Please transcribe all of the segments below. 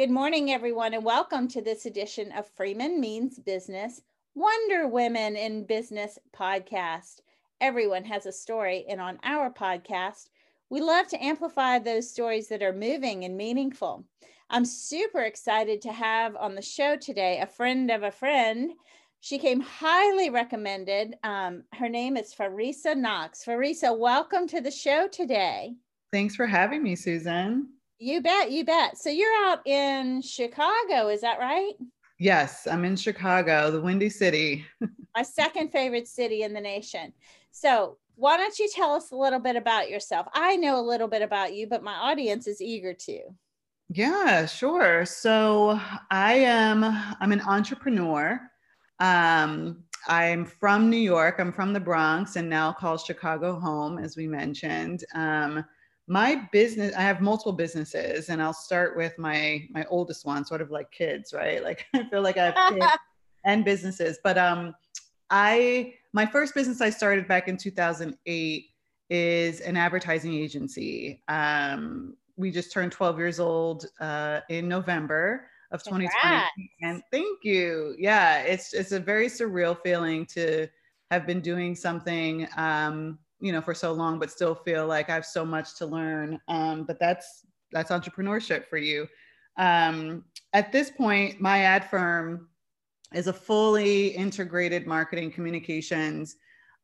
Good morning, everyone, and welcome to this edition of Freeman Means Business Wonder Women in Business podcast. Everyone has a story, and on our podcast, we love to amplify those stories that are moving and meaningful. I'm super excited to have on the show today a friend of a friend. She came highly recommended. Um, her name is Farisa Knox. Farisa, welcome to the show today. Thanks for having me, Susan. You bet, you bet. So you're out in Chicago, is that right? Yes, I'm in Chicago, the Windy City. My second favorite city in the nation. So, why don't you tell us a little bit about yourself? I know a little bit about you, but my audience is eager to. Yeah, sure. So, I am I'm an entrepreneur. Um, I'm from New York. I'm from the Bronx and now called Chicago home, as we mentioned. Um, my business i have multiple businesses and i'll start with my my oldest one sort of like kids right? Like i feel like i have kids and businesses but um i my first business i started back in 2008 is an advertising agency. Um we just turned 12 years old uh, in november of 2020 and thank you. Yeah it's it's a very surreal feeling to have been doing something um you know for so long but still feel like i have so much to learn um, but that's that's entrepreneurship for you. Um, at this point my ad firm is a fully integrated marketing communications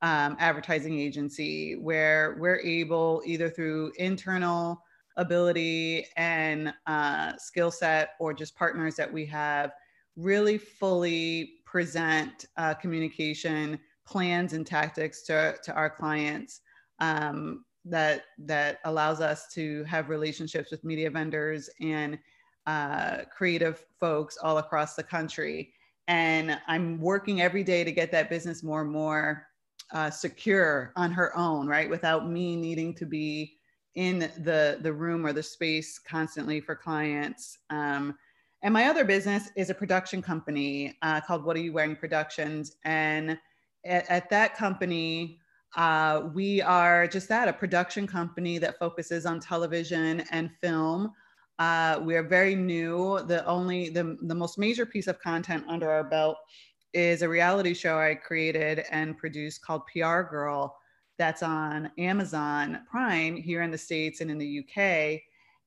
um, advertising agency where we're able either through internal ability and uh, skill set or just partners that we have really fully present uh, communication plans and tactics to, to our clients um, that that allows us to have relationships with media vendors and uh, creative folks all across the country. And I'm working every day to get that business more and more uh, secure on her own, right? Without me needing to be in the the room or the space constantly for clients. Um, and my other business is a production company uh, called What Are You Wearing Productions, and at, at that company, uh, we are just that a production company that focuses on television and film. Uh, we are very new. The only, the, the most major piece of content under our belt is a reality show I created and produced called PR Girl that's on Amazon Prime here in the States and in the UK.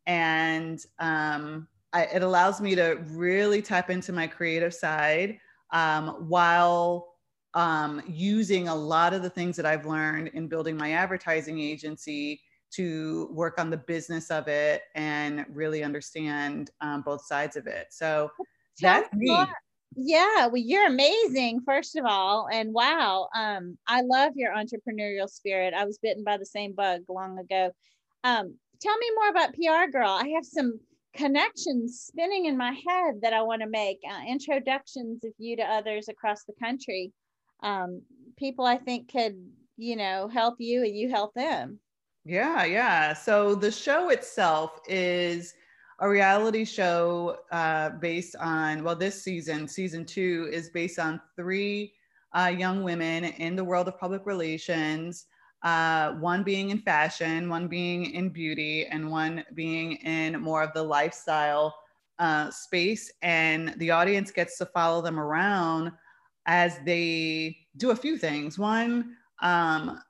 And um, I, it allows me to really tap into my creative side um, while um, using a lot of the things that I've learned in building my advertising agency to work on the business of it and really understand um, both sides of it. So that's me. Yeah, well, you're amazing, first of all. And wow, um, I love your entrepreneurial spirit. I was bitten by the same bug long ago. Um, tell me more about PR Girl. I have some connections spinning in my head that I want to make, uh, introductions of you to others across the country um, people I think could, you know, help you and you help them. Yeah, yeah. So the show itself is a reality show uh, based on, well, this season, season two, is based on three uh, young women in the world of public relations. Uh, one being in fashion, one being in beauty, and one being in more of the lifestyle uh, space. And the audience gets to follow them around as they do a few things. One, um,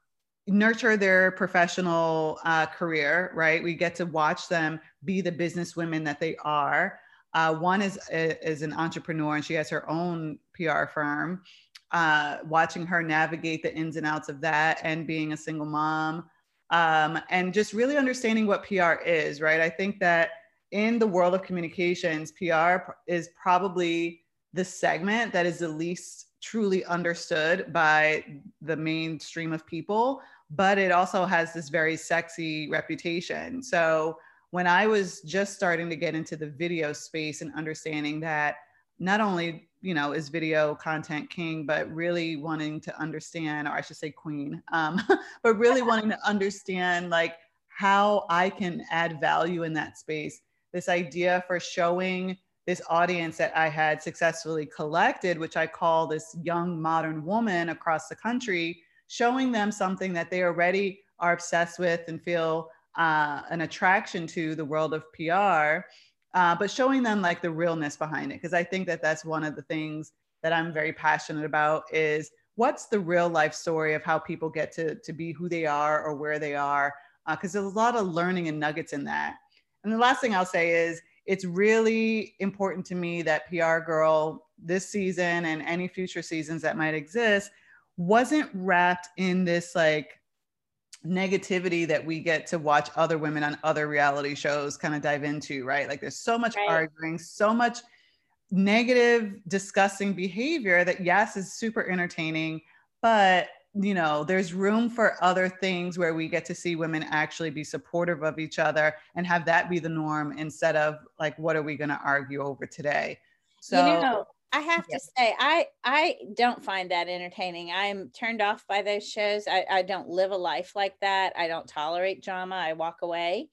nurture their professional uh, career, right? We get to watch them be the business women that they are. Uh, one is, is an entrepreneur and she has her own PR firm. Uh, watching her navigate the ins and outs of that and being a single mom um, and just really understanding what PR is, right? I think that in the world of communications, PR is probably the segment that is the least truly understood by the mainstream of people, but it also has this very sexy reputation. So when I was just starting to get into the video space and understanding that not only you know is video content king but really wanting to understand or i should say queen um, but really wanting to understand like how i can add value in that space this idea for showing this audience that I had successfully collected, which I call this young modern woman across the country, showing them something that they already are obsessed with and feel uh, an attraction to the world of PR. uh, but showing them like the realness behind it because i think that that's one of the things that i'm very passionate about is what's the real life story of how people get to, to be who they are or where they are because uh, there's a lot of learning and nuggets in that and the last thing i'll say is it's really important to me that pr girl this season and any future seasons that might exist wasn't wrapped in this like negativity that we get to watch other women on other reality shows kind of dive into, right? Like there's so much right. arguing, so much negative, disgusting behavior that, yes, is super entertaining, but you know, there's room for other things where we get to see women actually be supportive of each other and have that be the norm instead of like, what are we going to argue over today? So, you know, I have yeah. to say, I I don't find that entertaining. I'm turned off by those shows. I, I don't live a life like that. I don't tolerate drama. I walk away.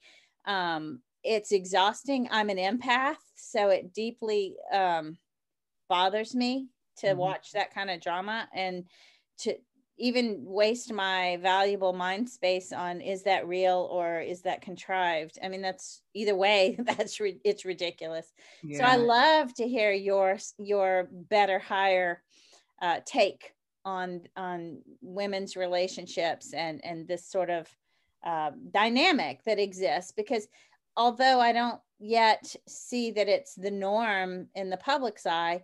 Um, it's exhausting. I'm an empath, so it deeply um, bothers me to mm-hmm. watch that kind of drama and to even waste my valuable mind space on is that real or is that contrived i mean that's either way that's re- it's ridiculous yeah. so i love to hear your your better higher uh, take on on women's relationships and and this sort of uh, dynamic that exists because although i don't yet see that it's the norm in the public's eye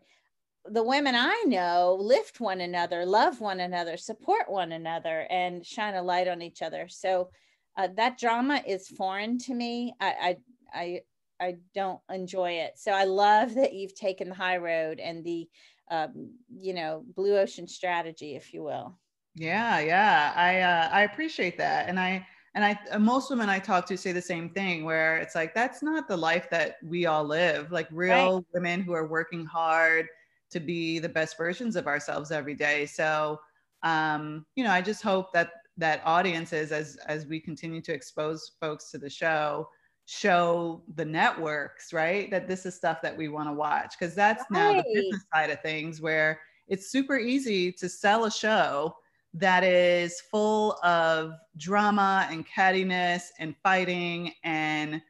the women I know lift one another, love one another, support one another, and shine a light on each other. So uh, that drama is foreign to me. I, I, I, I don't enjoy it. So I love that you've taken the high road and the, um, you know, blue ocean strategy, if you will. Yeah, yeah, I, uh, I appreciate that, and I, and I, most women I talk to say the same thing, where it's like that's not the life that we all live. Like real right. women who are working hard to be the best versions of ourselves every day. So, um, you know, I just hope that that audiences, as as we continue to expose folks to the show, show the networks, right, that this is stuff that we want to watch because that's right. now the business side of things where it's super easy to sell a show that is full of drama and cattiness and fighting and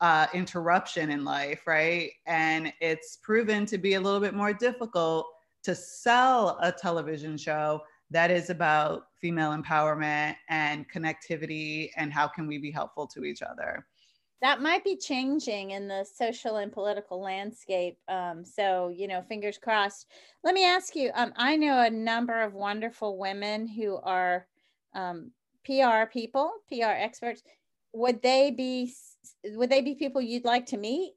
uh, interruption in life, right? And it's proven to be a little bit more difficult to sell a television show that is about female empowerment and connectivity and how can we be helpful to each other. That might be changing in the social and political landscape um, so you know fingers crossed. Let me ask you um, i know a number of wonderful women who are um, pr people pr experts would they be would they be people you'd like to meet?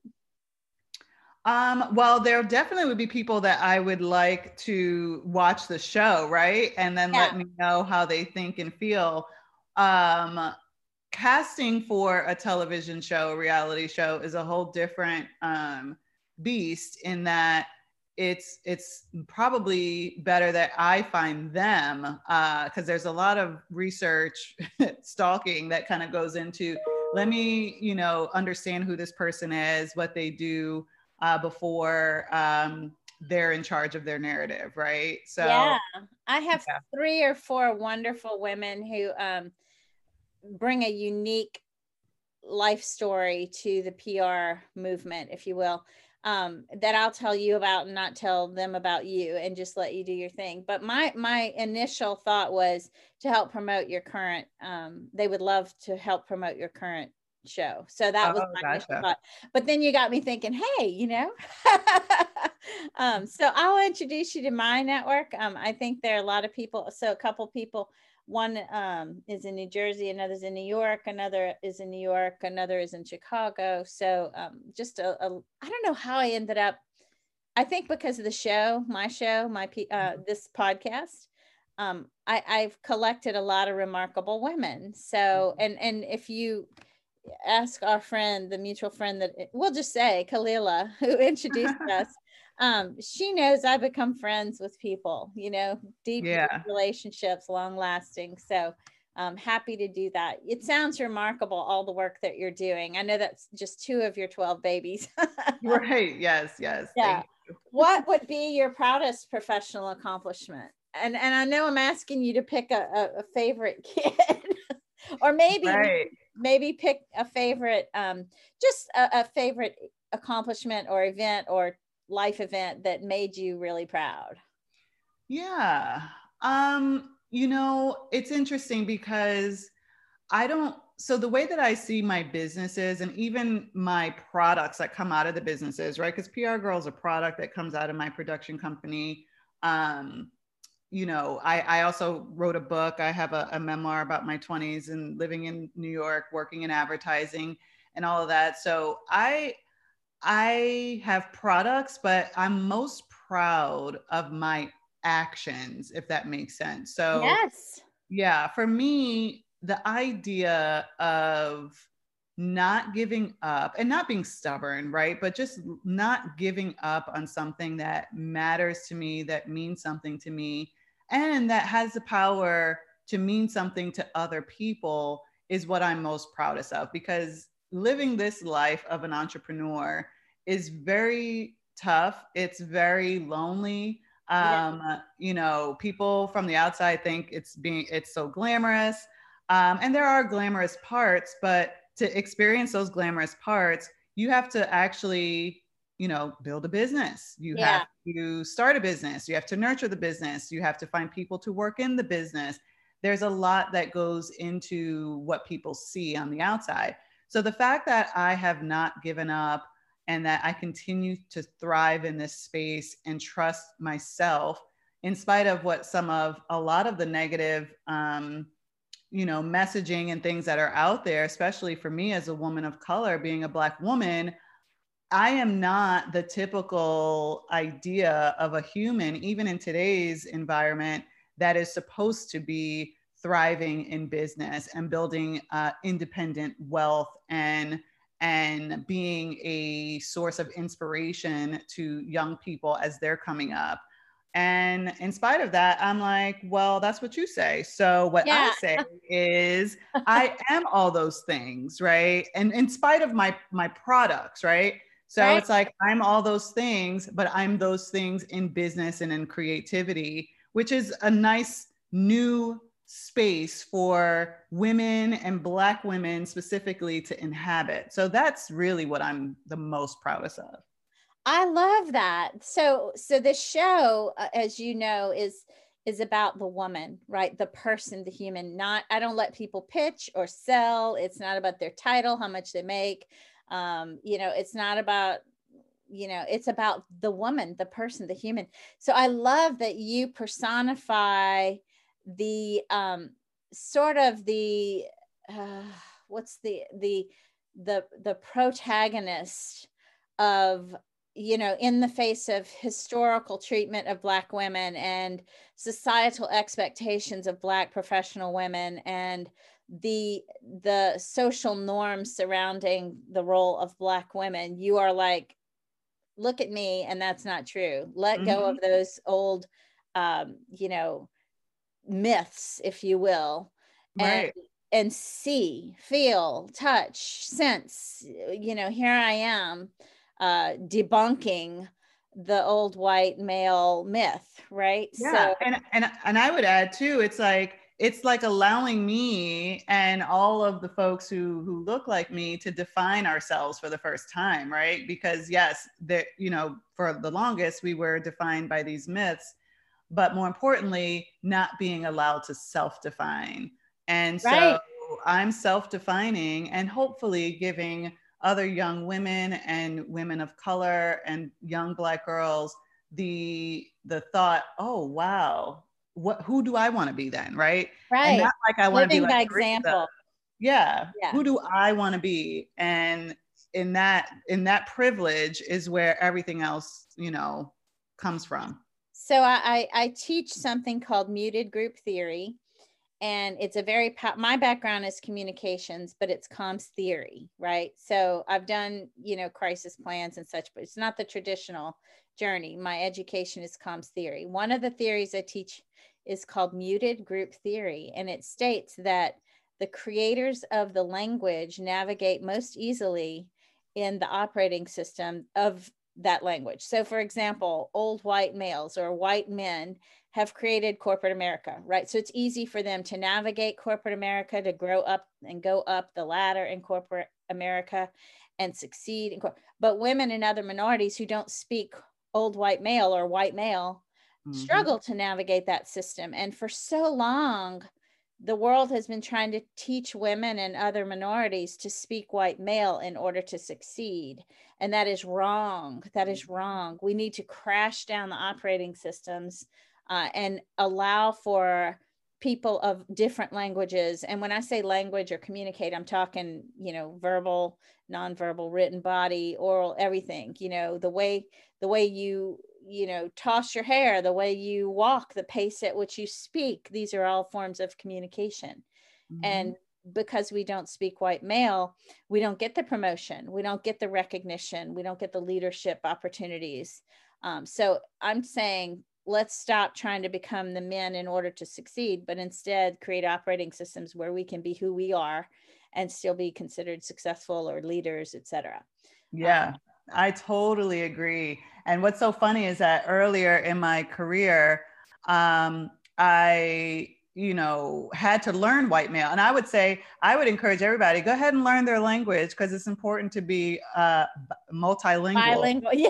Um, well, there definitely would be people that I would like to watch the show, right? And then yeah. let me know how they think and feel. Um, casting for a television show, a reality show, is a whole different um, beast in that it's it's probably better that I find them because uh, there's a lot of research stalking that kind of goes into let me you know understand who this person is, what they do uh, before um, they're in charge of their narrative, right? So yeah, I have yeah. three or four wonderful women who um, bring a unique life story to the PR movement, if you will um, that I'll tell you about and not tell them about you and just let you do your thing. But my my initial thought was to help promote your current. Um, they would love to help promote your current show. So that was oh, my gotcha. initial thought. But then you got me thinking, hey, you know. um, so I'll introduce you to my network. Um, I think there are a lot of people. So a couple people one um, is in New Jersey, another's in New York, another is in New York, another is in Chicago. So um, just a, a, I don't know how I ended up. I think because of the show, my show, my uh, mm-hmm. this podcast, um, I, I've collected a lot of remarkable women. So mm-hmm. and and if you ask our friend, the mutual friend that we'll just say Kalila, who introduced us um, she knows I become friends with people, you know, deep yeah. relationships, long lasting. So I'm happy to do that. It sounds remarkable, all the work that you're doing. I know that's just two of your 12 babies. right. Yes. Yes. Yeah. what would be your proudest professional accomplishment? And and I know I'm asking you to pick a, a, a favorite kid, or maybe right. maybe pick a favorite, um, just a, a favorite accomplishment or event or life event that made you really proud? Yeah. Um, you know, it's interesting because I don't so the way that I see my businesses and even my products that come out of the businesses, right? Because PR Girl is a product that comes out of my production company. Um, you know, I, I also wrote a book. I have a, a memoir about my 20s and living in New York, working in advertising and all of that. So I I have products, but I'm most proud of my actions, if that makes sense. So yes. Yeah, for me, the idea of not giving up and not being stubborn, right? But just not giving up on something that matters to me, that means something to me, and that has the power to mean something to other people is what I'm most proudest of because living this life of an entrepreneur is very tough. It's very lonely. Um, yeah. You know, people from the outside think it's being it's so glamorous, um, and there are glamorous parts, but to experience those glamorous parts, you have to actually, you know, build a business. You yeah. have to start a business. You have to nurture the business. You have to find people to work in the business. There's a lot that goes into what people see on the outside. So the fact that I have not given up and that I continue to thrive in this space and trust myself in spite of what some of a lot of the negative um, you know messaging and things that are out there especially for me as a woman of color being a black woman i am not the typical idea of a human even in today's environment that is supposed to be thriving in business and building uh, independent wealth and and being a source of inspiration to young people as they're coming up. And in spite of that, I'm like, well, that's what you say. So what yeah. I say is I am all those things, right? And in spite of my my products, right? So right. it's like I'm all those things, but I'm those things in business and in creativity, which is a nice new space for women and Black women specifically to inhabit. So that's really what I'm the most proudest of. I love that. So, so the show, uh, as you know, is is about the woman, right? The person, the human. Not I don't let people pitch or sell. It's not about their title, how much they make. Um, you know, it's not about you know it's about the woman the person the human so i love that you personify the um, sort of the uh, what's the the the the protagonist of you know in the face of historical treatment of black women and societal expectations of black professional women and the the social norms surrounding the role of black women you are like look at me and that's not true let mm-hmm. go of those old um you know myths, if you will, right. and and see, feel, touch, sense. You know, here I am uh, debunking the old white male myth, right? Yeah, so, and and and I would add too. It's like it's like allowing me and all of the folks who who look like me to define ourselves for the first time right because yes that you know for the longest we were defined by these myths but more importantly, not being allowed to self define. And so right. I'm self defining and hopefully giving other young women and women of color and young black girls the the thought oh wow what who do i want to be then? Right? Right. and not like i want to be like example. Yeah. yeah. Who do i want to be? And in that in that privilege is where everything else you know comes from so I, I, teach something called muted group theory. And it's a very, my background is communications, but it's comms theory, right? So I've done, you know, crisis plans and such, but it's not the traditional journey. My education is comms theory. One of the theories I teach is called muted group theory. And it states that the creators of the language navigate most easily in the operating system of that language. So, for example, old white males or white men have created corporate America, right? So it's easy for them to navigate corporate America, to grow up and go up the ladder in corporate America. and succeed. But women and other minorities who don't speak old white male or white male mm-hmm. struggle to navigate that system. And for so long, the world has been trying to teach women and other minorities to speak white male in order to succeed. And that is wrong. That is mm-hmm. wrong. We need to crash down the operating systems uh, and allow for people of different languages. And when I say language or communicate, I'm talking, you know, verbal, nonverbal, written body, oral, everything, you know, the way the way you you know toss your hair the way you walk the pace at which you speak these are all forms of communication. Mm-hmm. and because we don't speak white male we don't get the promotion we don't get the recognition we don't get the leadership opportunities. Um, so i'm saying let's stop trying to become the men in order to succeed but instead create operating systems where we can be who we are and still be considered successful or leaders etc yeah um, I totally agree. And what's so funny is that earlier in my career, um, I, you know, had to learn white male. And I would say, I would encourage everybody go ahead and learn their language because it's important to be uh, multilingual. Bilingual, yeah,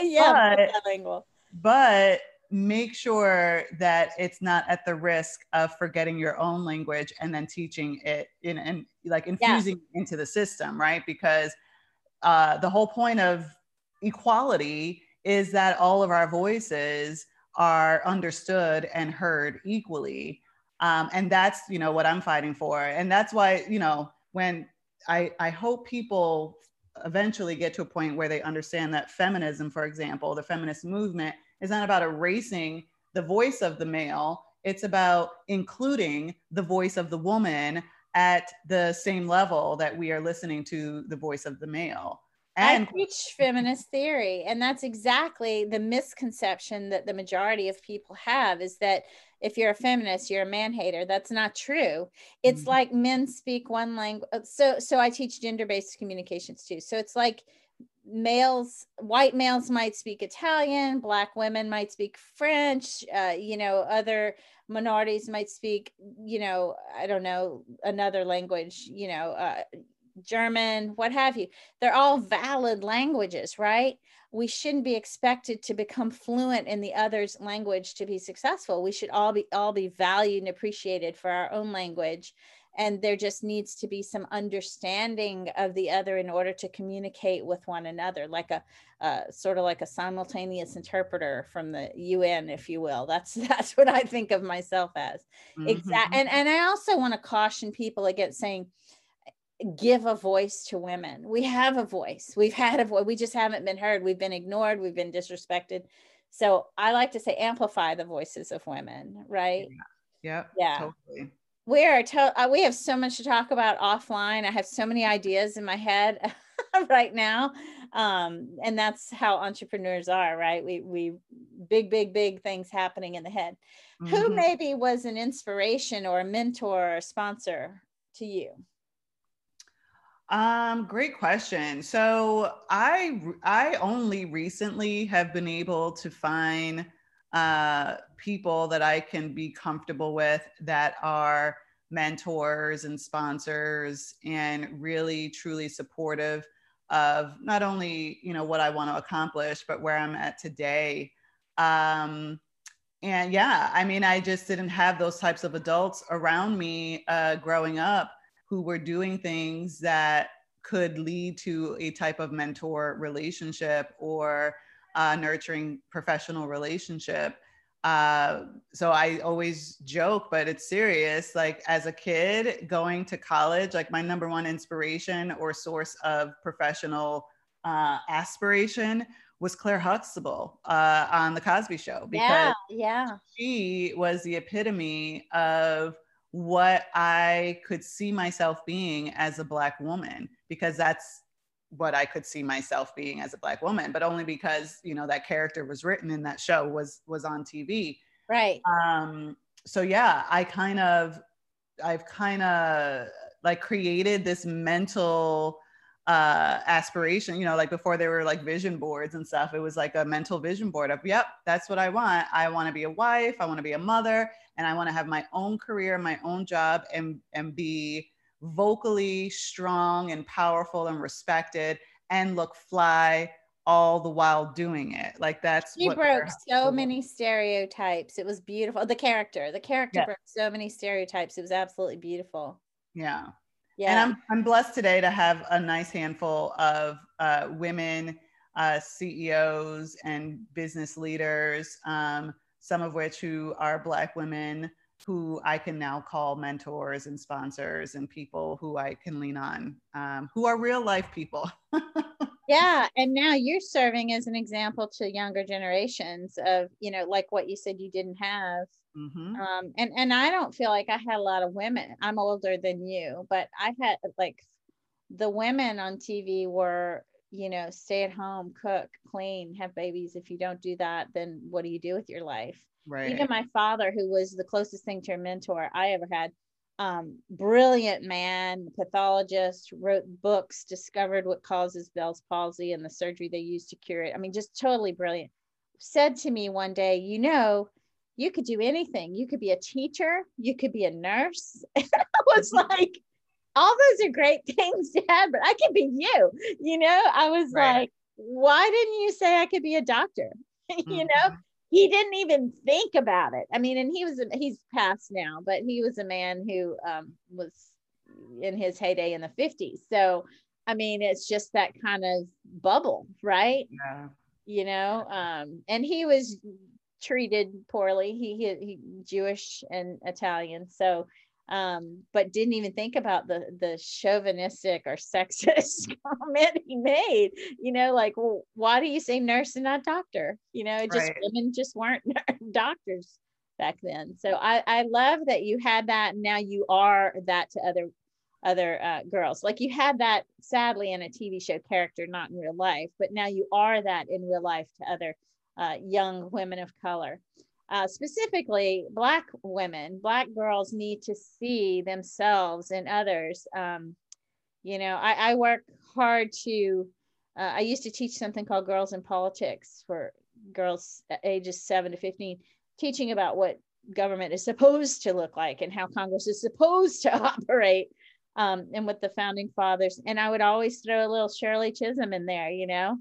yeah, but, multilingual. But make sure that it's not at the risk of forgetting your own language and then teaching it in and like infusing yeah. into the system, right? Because uh, the whole point of equality is that all of our voices are understood and heard equally. Um, and that's, you know, what I'm fighting for. And that's why, you know, when I, I hope people eventually get to a point where they understand that feminism, for example, the feminist movement is not about erasing the voice of the male. It's about including the voice of the woman at the same level that we are listening to the voice of the male. And I teach feminist theory, and that's exactly the misconception that the majority of people have is that if you're a feminist, you're a man hater. That's not true. It's mm-hmm. like men speak one language. Uh, so, so I teach gender-based communications too. So it's like males, white males might speak Italian, black women might speak French. Uh, you know, other minorities might speak, you know, I don't know, another language, you know, uh, German, what have you. They're all valid languages, right? We shouldn't be expected to become fluent in the other's language to be successful. We should all be all be valued and appreciated for our own language. And there just needs to be some understanding of the other in order to communicate with one another, like a uh, sort of like a simultaneous interpreter from the UN, if you will. That's that's what I think of myself as. Mm-hmm. Exactly. And and I also want to caution people against saying, give a voice to women. We have a voice. We've had a voice. We just haven't been heard. We've been ignored. We've been disrespected. So I like to say amplify the voices of women, right? Yeah. Yeah. Totally. We are to- uh, we have so much to talk about offline. I have so many ideas in my head right now. Um, and that's how entrepreneurs are, right? We we big, big, big things happening in the head. Mm-hmm. Who maybe was an inspiration or a mentor or a sponsor to you? Um, great question. So I I only recently have been able to find uh, people that I can be comfortable with that are mentors and sponsors and really truly supportive of not only you know what I want to accomplish but where I'm at today. Um, and yeah, I mean, I just didn't have those types of adults around me uh, growing up who were doing things that could lead to a type of mentor relationship or a nurturing professional relationship. Uh, so I always joke, but it's serious. Like as a kid going to college, like my number one inspiration or source of professional uh, aspiration was Claire Huxtable uh, on the Cosby Show because yeah, yeah. she was the epitome of what I could see myself being as a Black woman, because that's what I could see myself being as a Black woman, but only because, you know, that character was written in that show was was on TV. Right. Um, so yeah, I kind of I've kind of like created this mental uh aspiration you know like before there were like vision boards and stuff it was like a mental vision board of yep that's what i want i want to be a wife i want to be a mother and I want to have my own career, my own job, and and be vocally strong and powerful and respected and look fly all the while doing it. Like that's she broke so many stereotypes. It was beautiful. The character, the character yeah. broke so many stereotypes. It was absolutely beautiful. Yeah. Yeah. And I'm I'm blessed today to have a nice handful of uh, women uh, CEOs and business leaders, um, some of which who are Black women who I can now call mentors and sponsors and people who I can lean on, um, who are real life people. yeah. And now you're serving as an example to younger generations of, you know, like what you said you didn't have. Mm-hmm. Um, and, and I don't feel like I had a lot of women. I'm older than you, but I had like the women on TV were you know, stay at home, cook, clean, have babies. If you don't do that, then what do you do with your life? Right. Even my father, who was the closest thing to a mentor I ever had, um, brilliant man, pathologist, wrote books, discovered what causes Bell's palsy and the surgery they used to cure it. I mean, just totally brilliant. Said to me one day, you know, you could do anything. You could be a teacher, you could be a nurse. I was like, all those are great things, Dad, but I could be you. You know, I was right. like, why didn't you say I could be a doctor? you mm-hmm. know, he didn't even think about it. I mean, and he was, he's passed now, but he was a man who um, was in his heyday in the 50s. So, I mean, it's just that kind of bubble, right? Yeah. You know, um, and he was treated poorly. He, he, he Jewish and Italian. So, um, but didn't even think about the the chauvinistic or sexist comment he made. You know, like, well, why do you say nurse and not doctor? You know, just right. women just weren't doctors back then. So I I love that you had that. Now you are that to other other uh, girls. Like you had that sadly in a TV show character, not in real life, but now you are that in real life to other uh, young women of color uh, specifically black women black girls need to see themselves in others. Um, you know I, I, work hard to uh, i used to teach something called girls in politics for girls ages 7 to 15 teaching about what government is supposed to look like and how congress is supposed to operate um, and with the founding fathers and i would always throw a little shirley chisholm in there you know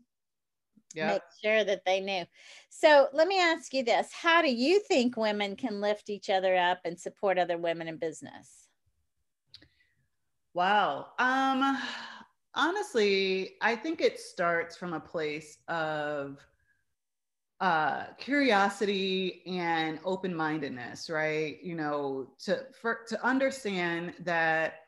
yeah. make sure that they knew. So let me ask you this How do you think women can lift each other up and support other women in business? Wow. Um, honestly, I think it starts from a place of uh, curiosity and open-mindedness, right? You know, to for to understand that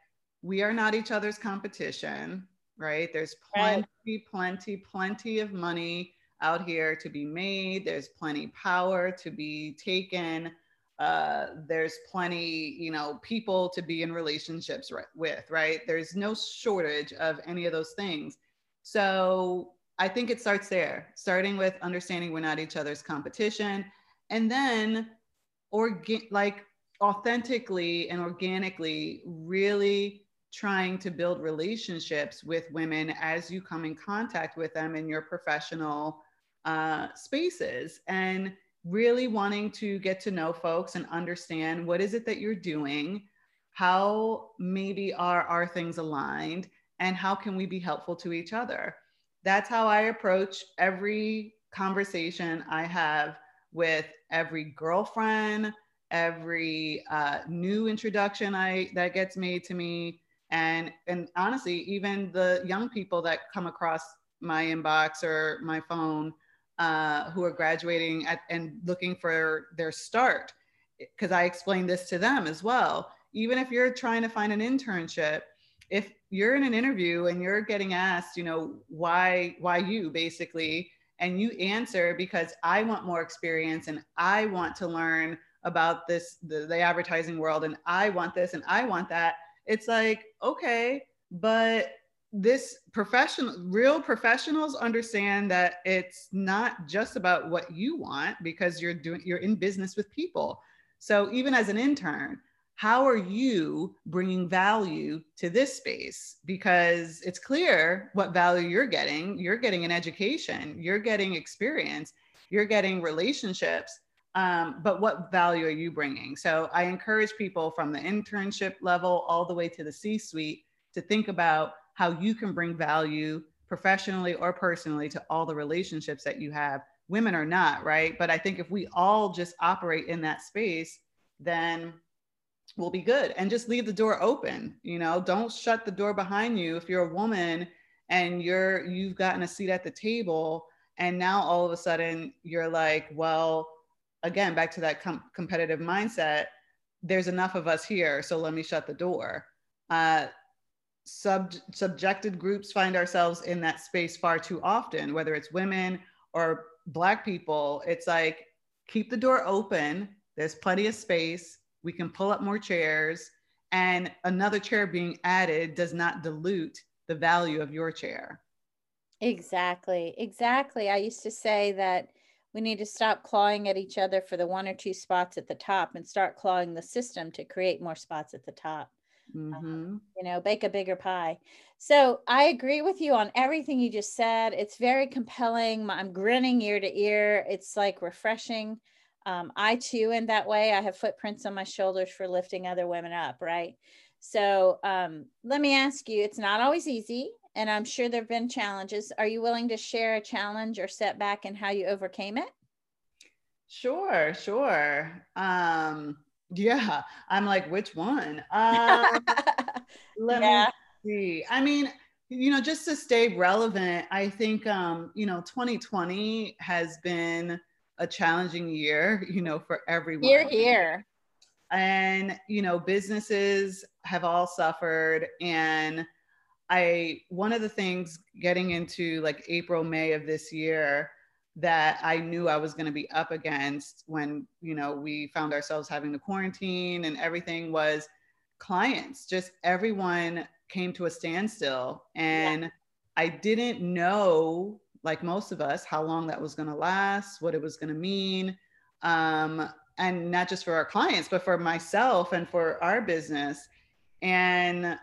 we are not each other's competition right? There's plenty, right. Plenty, plenty of money out here to be made. There's plenty power to be taken. Uh, there's plenty, you know, people to be in relationships with, right? There's no shortage of any of those things. So I think it starts there, starting with understanding we're not each other's competition, and then orga- like authentically and organically really trying to build relationships with women as you come in contact with them in your professional uh, spaces and really wanting to get to know folks and understand what is it that you're doing how maybe are our things aligned and how can we be helpful to each other. That's how i approach every conversation i have with every girlfriend every uh, new introduction i that gets made to me and and honestly even the young people that come across my inbox or my phone uh, who are graduating at, and looking for their start because i explained this to them as well. Even if you're trying to find an internship if you're in an interview and you're getting asked you know why why you basically and you answer because i want more experience and i want to learn about this the, the advertising world and i want this and i want that it's like, okay, but this professional real professionals understand that it's not just about what you want because you're doing you're in business with people. So even as an intern how are you bringing value to this space? Because it's clear what value you're getting. You're getting an education. You're getting experience. You're getting relationships um, but what value are you bringing? So I encourage people from the internship level all the way to the C suite to think about how you can bring value professionally or personally to all the relationships that you have, women or not, right? But I think if we all just operate in that space, then we'll be good and just leave the door open. You know, don't shut the door behind you if you're a woman and you're you've gotten a seat at the table and now all of a sudden you're like, well, again, back to that com- competitive mindset, there's enough of us here, so let me shut the door. Uh, sub subjected groups find ourselves in that space far too often, whether it's women or black people. It's like keep the door open. There's plenty of space. We can pull up more chairs, and another chair being added does not dilute the value of your chair. Exactly. Exactly. I used to say that we need to stop clawing at each other for the one or two spots at the top and start clawing the system to create more spots at the top. Um, mm-hmm. Um, you know, bake a bigger pie. So I agree with you on everything you just said. It's very compelling. I'm grinning ear to ear. It's like refreshing. Um, I too, in that way, I have footprints on my shoulders for lifting other women up, right? So um, let me ask you it's not always easy and I'm sure there have been challenges. Are you willing to share a challenge or setback and how you overcame it? Sure, sure. Um, yeah, I'm like, which one? Um, let yeah. me see. I mean, you know, just to stay relevant, I think, um, you know, 2020 has been a challenging year, you know, for everyone. Here, here. And, you know, businesses have all suffered. And, I one of the things getting into like April, May of this year that I knew I was going to be up against when, you know, we found ourselves having to quarantine and everything was clients. Just everyone came to a standstill and yeah. I didn't know like most of us how long that was going to last, what it was going to mean. Um, and not just for our clients, but for myself and for our business. And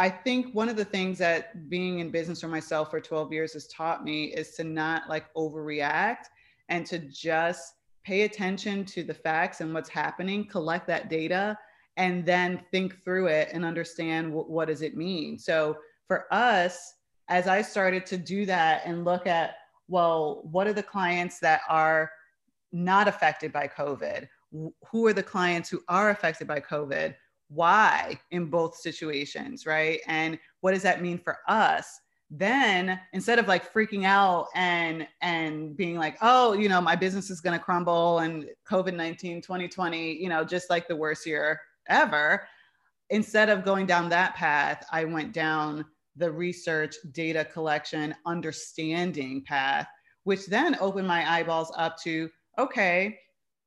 I think one of the things that being in business for myself for 12 years has taught me is to not like overreact and to just pay attention to the facts and what's happening, collect that data, and then think through it and understand w- what does it mean. So for us, as I started to do that and look at, well, what are the clients that are not affected by COVID? Who are the clients who are affected by COVID? Why in both situations, right? And what does that mean for us? Then instead of like freaking out and and being like, oh, you know, my business is to crumble and COVID-19 2020, you know, just like the worst year ever, instead of going down that path, I went down the research, data collection, understanding path, which then opened my eyeballs up to, okay,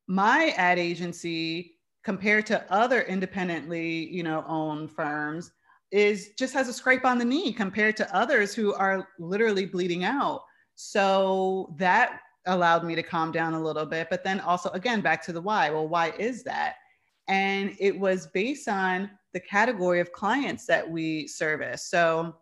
my ad agency compared to other independently, you know, owned firms is just has a scrape on the knee compared to others who are literally bleeding out. So that allowed me to calm down a little bit. But then also, again, back to the why. Well, why is that? And it was based on the category of clients that we service. So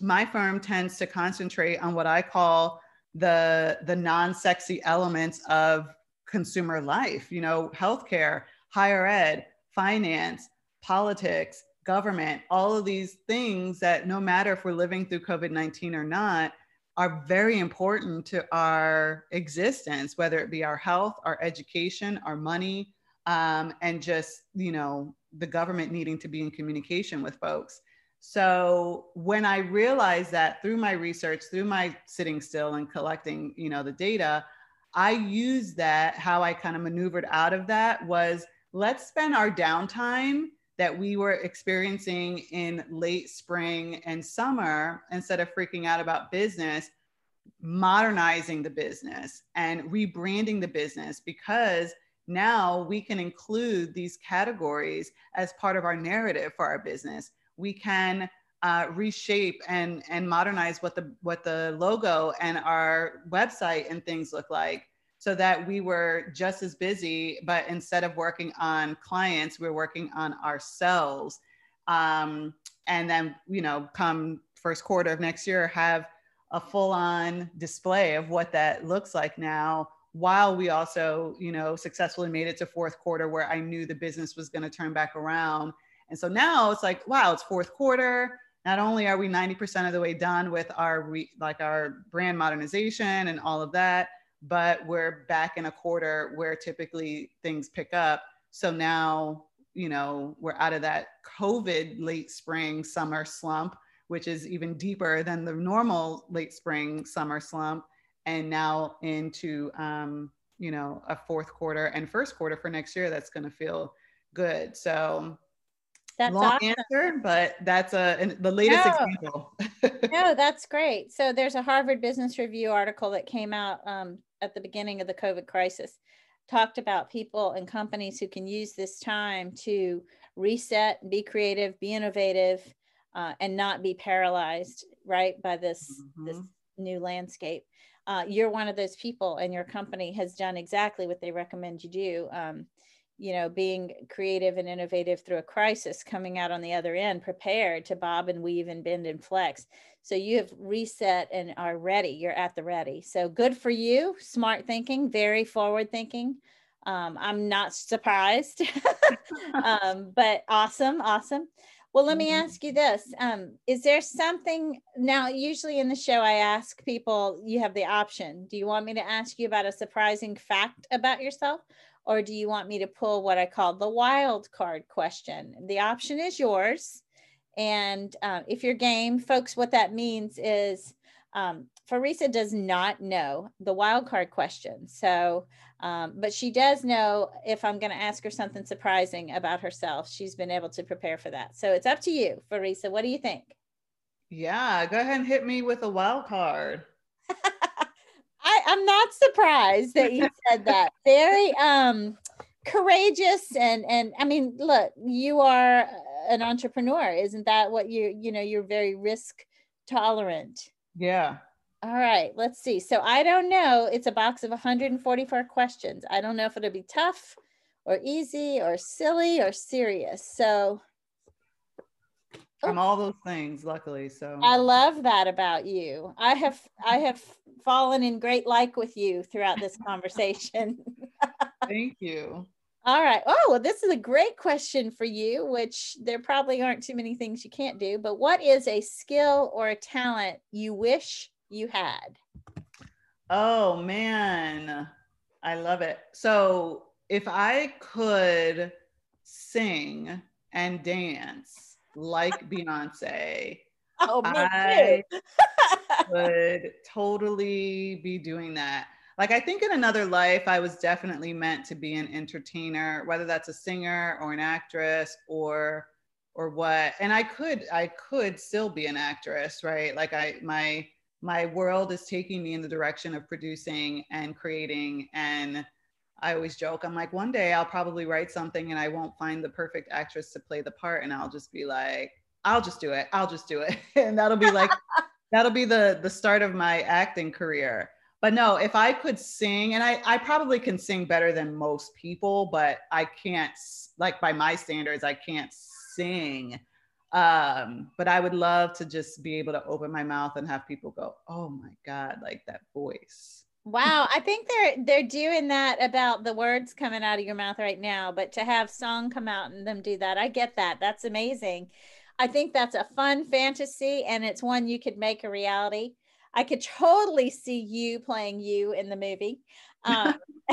my firm tends to concentrate on what I call the the non-sexy elements of consumer life, you know, healthcare, higher ed, finance, politics, government, all of these things that no matter if we're living through COVID 19 or not, are very important to our existence, whether it be our health, our education, our money, um, and just, you know, the government needing to be in communication with folks. So when I realized that through my research, through my sitting still and collecting, you know, the data, I used that. How I kind of maneuvered out of that was let's spend our downtime that we were experiencing in late spring and summer instead of freaking out about business modernizing the business and rebranding the business because now we can include these categories as part of our narrative for our business. We can uh, reshape and and modernize what the what the logo and our website and things look like so that we were just as busy, but instead of working on clients, we are working on ourselves. Um, and then, you know, come first quarter of next year, have a full on display of what that looks like now while we also, you know, successfully made it to fourth quarter where I knew the business was going to turn back around. And so now it's like, wow, it's fourth quarter. Not only are we 90% of the way done with our re, like our brand modernization and all of that, but we're back in a quarter where typically things pick up. So now, you know, we're out of that COVID late spring summer slump, which is even deeper than the normal late spring summer slump and now into um, you know a fourth quarter and first quarter for next year that's going to feel good so that's long awesome. answer but that's a the latest no. example no that's great so there's a harvard business review article that came out um, at the beginning of the covid crisis talked about people and companies who can use this time to reset be creative be innovative uh, and not be paralyzed right by this mm-hmm. this new landscape uh, you're one of those people and your company has done exactly what they recommend you do um, you know being creative and innovative through a crisis coming out on the other end prepared to bob and weave and bend and flex so you have reset and are ready you're at the ready so good for you smart thinking very forward thinking um, i'm not surprised um, but awesome awesome well, let me mm-hmm. ask you this. Um, is there something now? Usually in the show, I ask people, you have the option. Do you want me to ask you about a surprising fact about yourself? Or do you want me to pull what I call the wild card question? The option is yours. And uh, if you're game, folks, what that means is um, Farissa does not know the wild card question. So, um, but she does know if I'm going to ask her something surprising about herself. She's been able to prepare for that. So it's up to you, Farissa. What do you think? Yeah, go ahead and hit me with a wild card. I'm not surprised that you said that. Very um courageous and and I mean, look, you are an entrepreneur. Isn't that what you you know, you're very risk tolerant. Yeah. All right, let's see. So I don't know. It's a box of 144 questions. I don't know if it'll be tough or easy or silly or serious. So Oh. I'm all those things, luckily. So I love that about you. I have I have fallen in great like with you throughout this conversation. Thank you. All right. Oh, well, this is a great question for you, which there probably aren't too many things you can't do, but what is a skill or a talent you wish you had? Oh man, I love it. So if I could sing and dance like Beyonce, oh, I would totally be doing that. Like I think in another life, I was definitely meant to be an entertainer, whether that's a singer or an actress or or what. And I could I could still be an actress, right? Like I my my world is taking me in the direction of producing and creating and I always joke, I'm like, one day I'll probably write something and I won't find the perfect actress to play the part. And I'll just be like, I'll just do it. I'll just do it. and that'll be like, that'll be the, the start of my acting career. But no, if I could sing, and I, I probably can sing better than most people, but I can't, like by my standards, I can't sing um, but I would love to just be able to open my mouth and have people go, "Oh my God, like that voice." Wow, I think they're they're doing that about the words coming out of your mouth right now, but to have song come out and them do that, I get that. That's amazing. I think that's a fun fantasy and it's one you could make a reality. I could totally see you playing you in the movie. Um,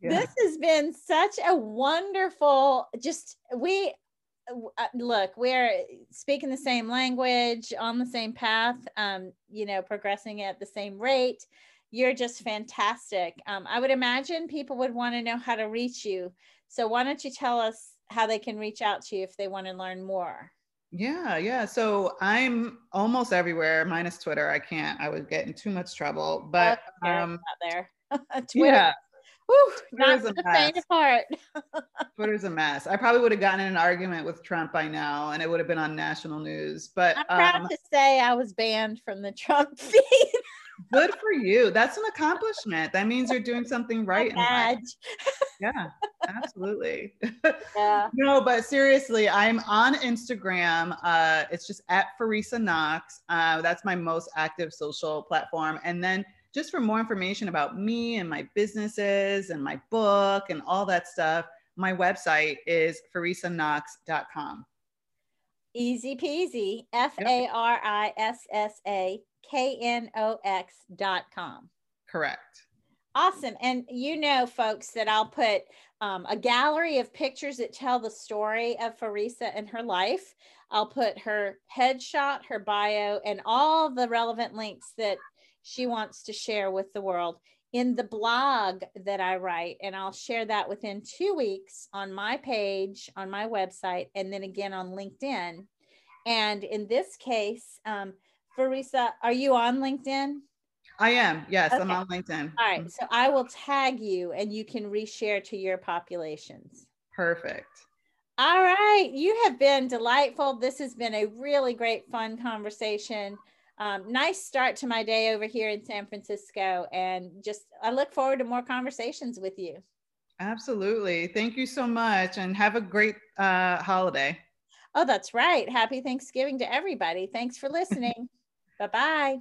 yeah. This has been such a wonderful, just we look, we're speaking the same language, on the same path, um, you know, progressing at the same rate. You're just fantastic. Um, I would imagine people would want to know how to reach you. So why don't you tell us how they can reach out to you if they want to learn more? Yeah, yeah. So I'm almost everywhere, minus Twitter. I can't. I would get in too much trouble. But um, there. Twitter. Yeah. Whew, not the faint of heart. Twitter's a mess. I probably would have gotten in an argument with Trump by now, and it would have been on national news. But I'm proud um, to say I was banned from the Trump feed. good for you. That's an accomplishment. That means you're doing something right. yeah, absolutely. Yeah. no, but seriously, I'm on Instagram. Uh, it's just at Farissa Knox. Uh, that's my most active social platform, and then just for more information about me and my businesses and my book and all that stuff, my website is farissaknox.com. Easy peasy. F A R I S S A K N O X dot com. Correct. Awesome. And you know, folks, that I'll put um, a gallery of pictures that tell the story of Farissa and her life. I'll put her headshot, her bio, and all the relevant links that she wants to share with the world in the blog that I write. And I'll share that within two weeks on my page, on my website, and then again on LinkedIn. And in this case, um, Farissa, are you on LinkedIn? I am. Yes, okay. I'm on LinkedIn. All right. So I will tag you and you can reshare to your populations. Perfect. All right. You have been delightful. This has been a really great, fun conversation. Um, nice start to my day over here in San Francisco. And just, I look forward to more conversations with you. Absolutely. Thank you so much. And have a great uh, holiday. Oh, that's right. Happy Thanksgiving to everybody. Thanks for listening. bye bye.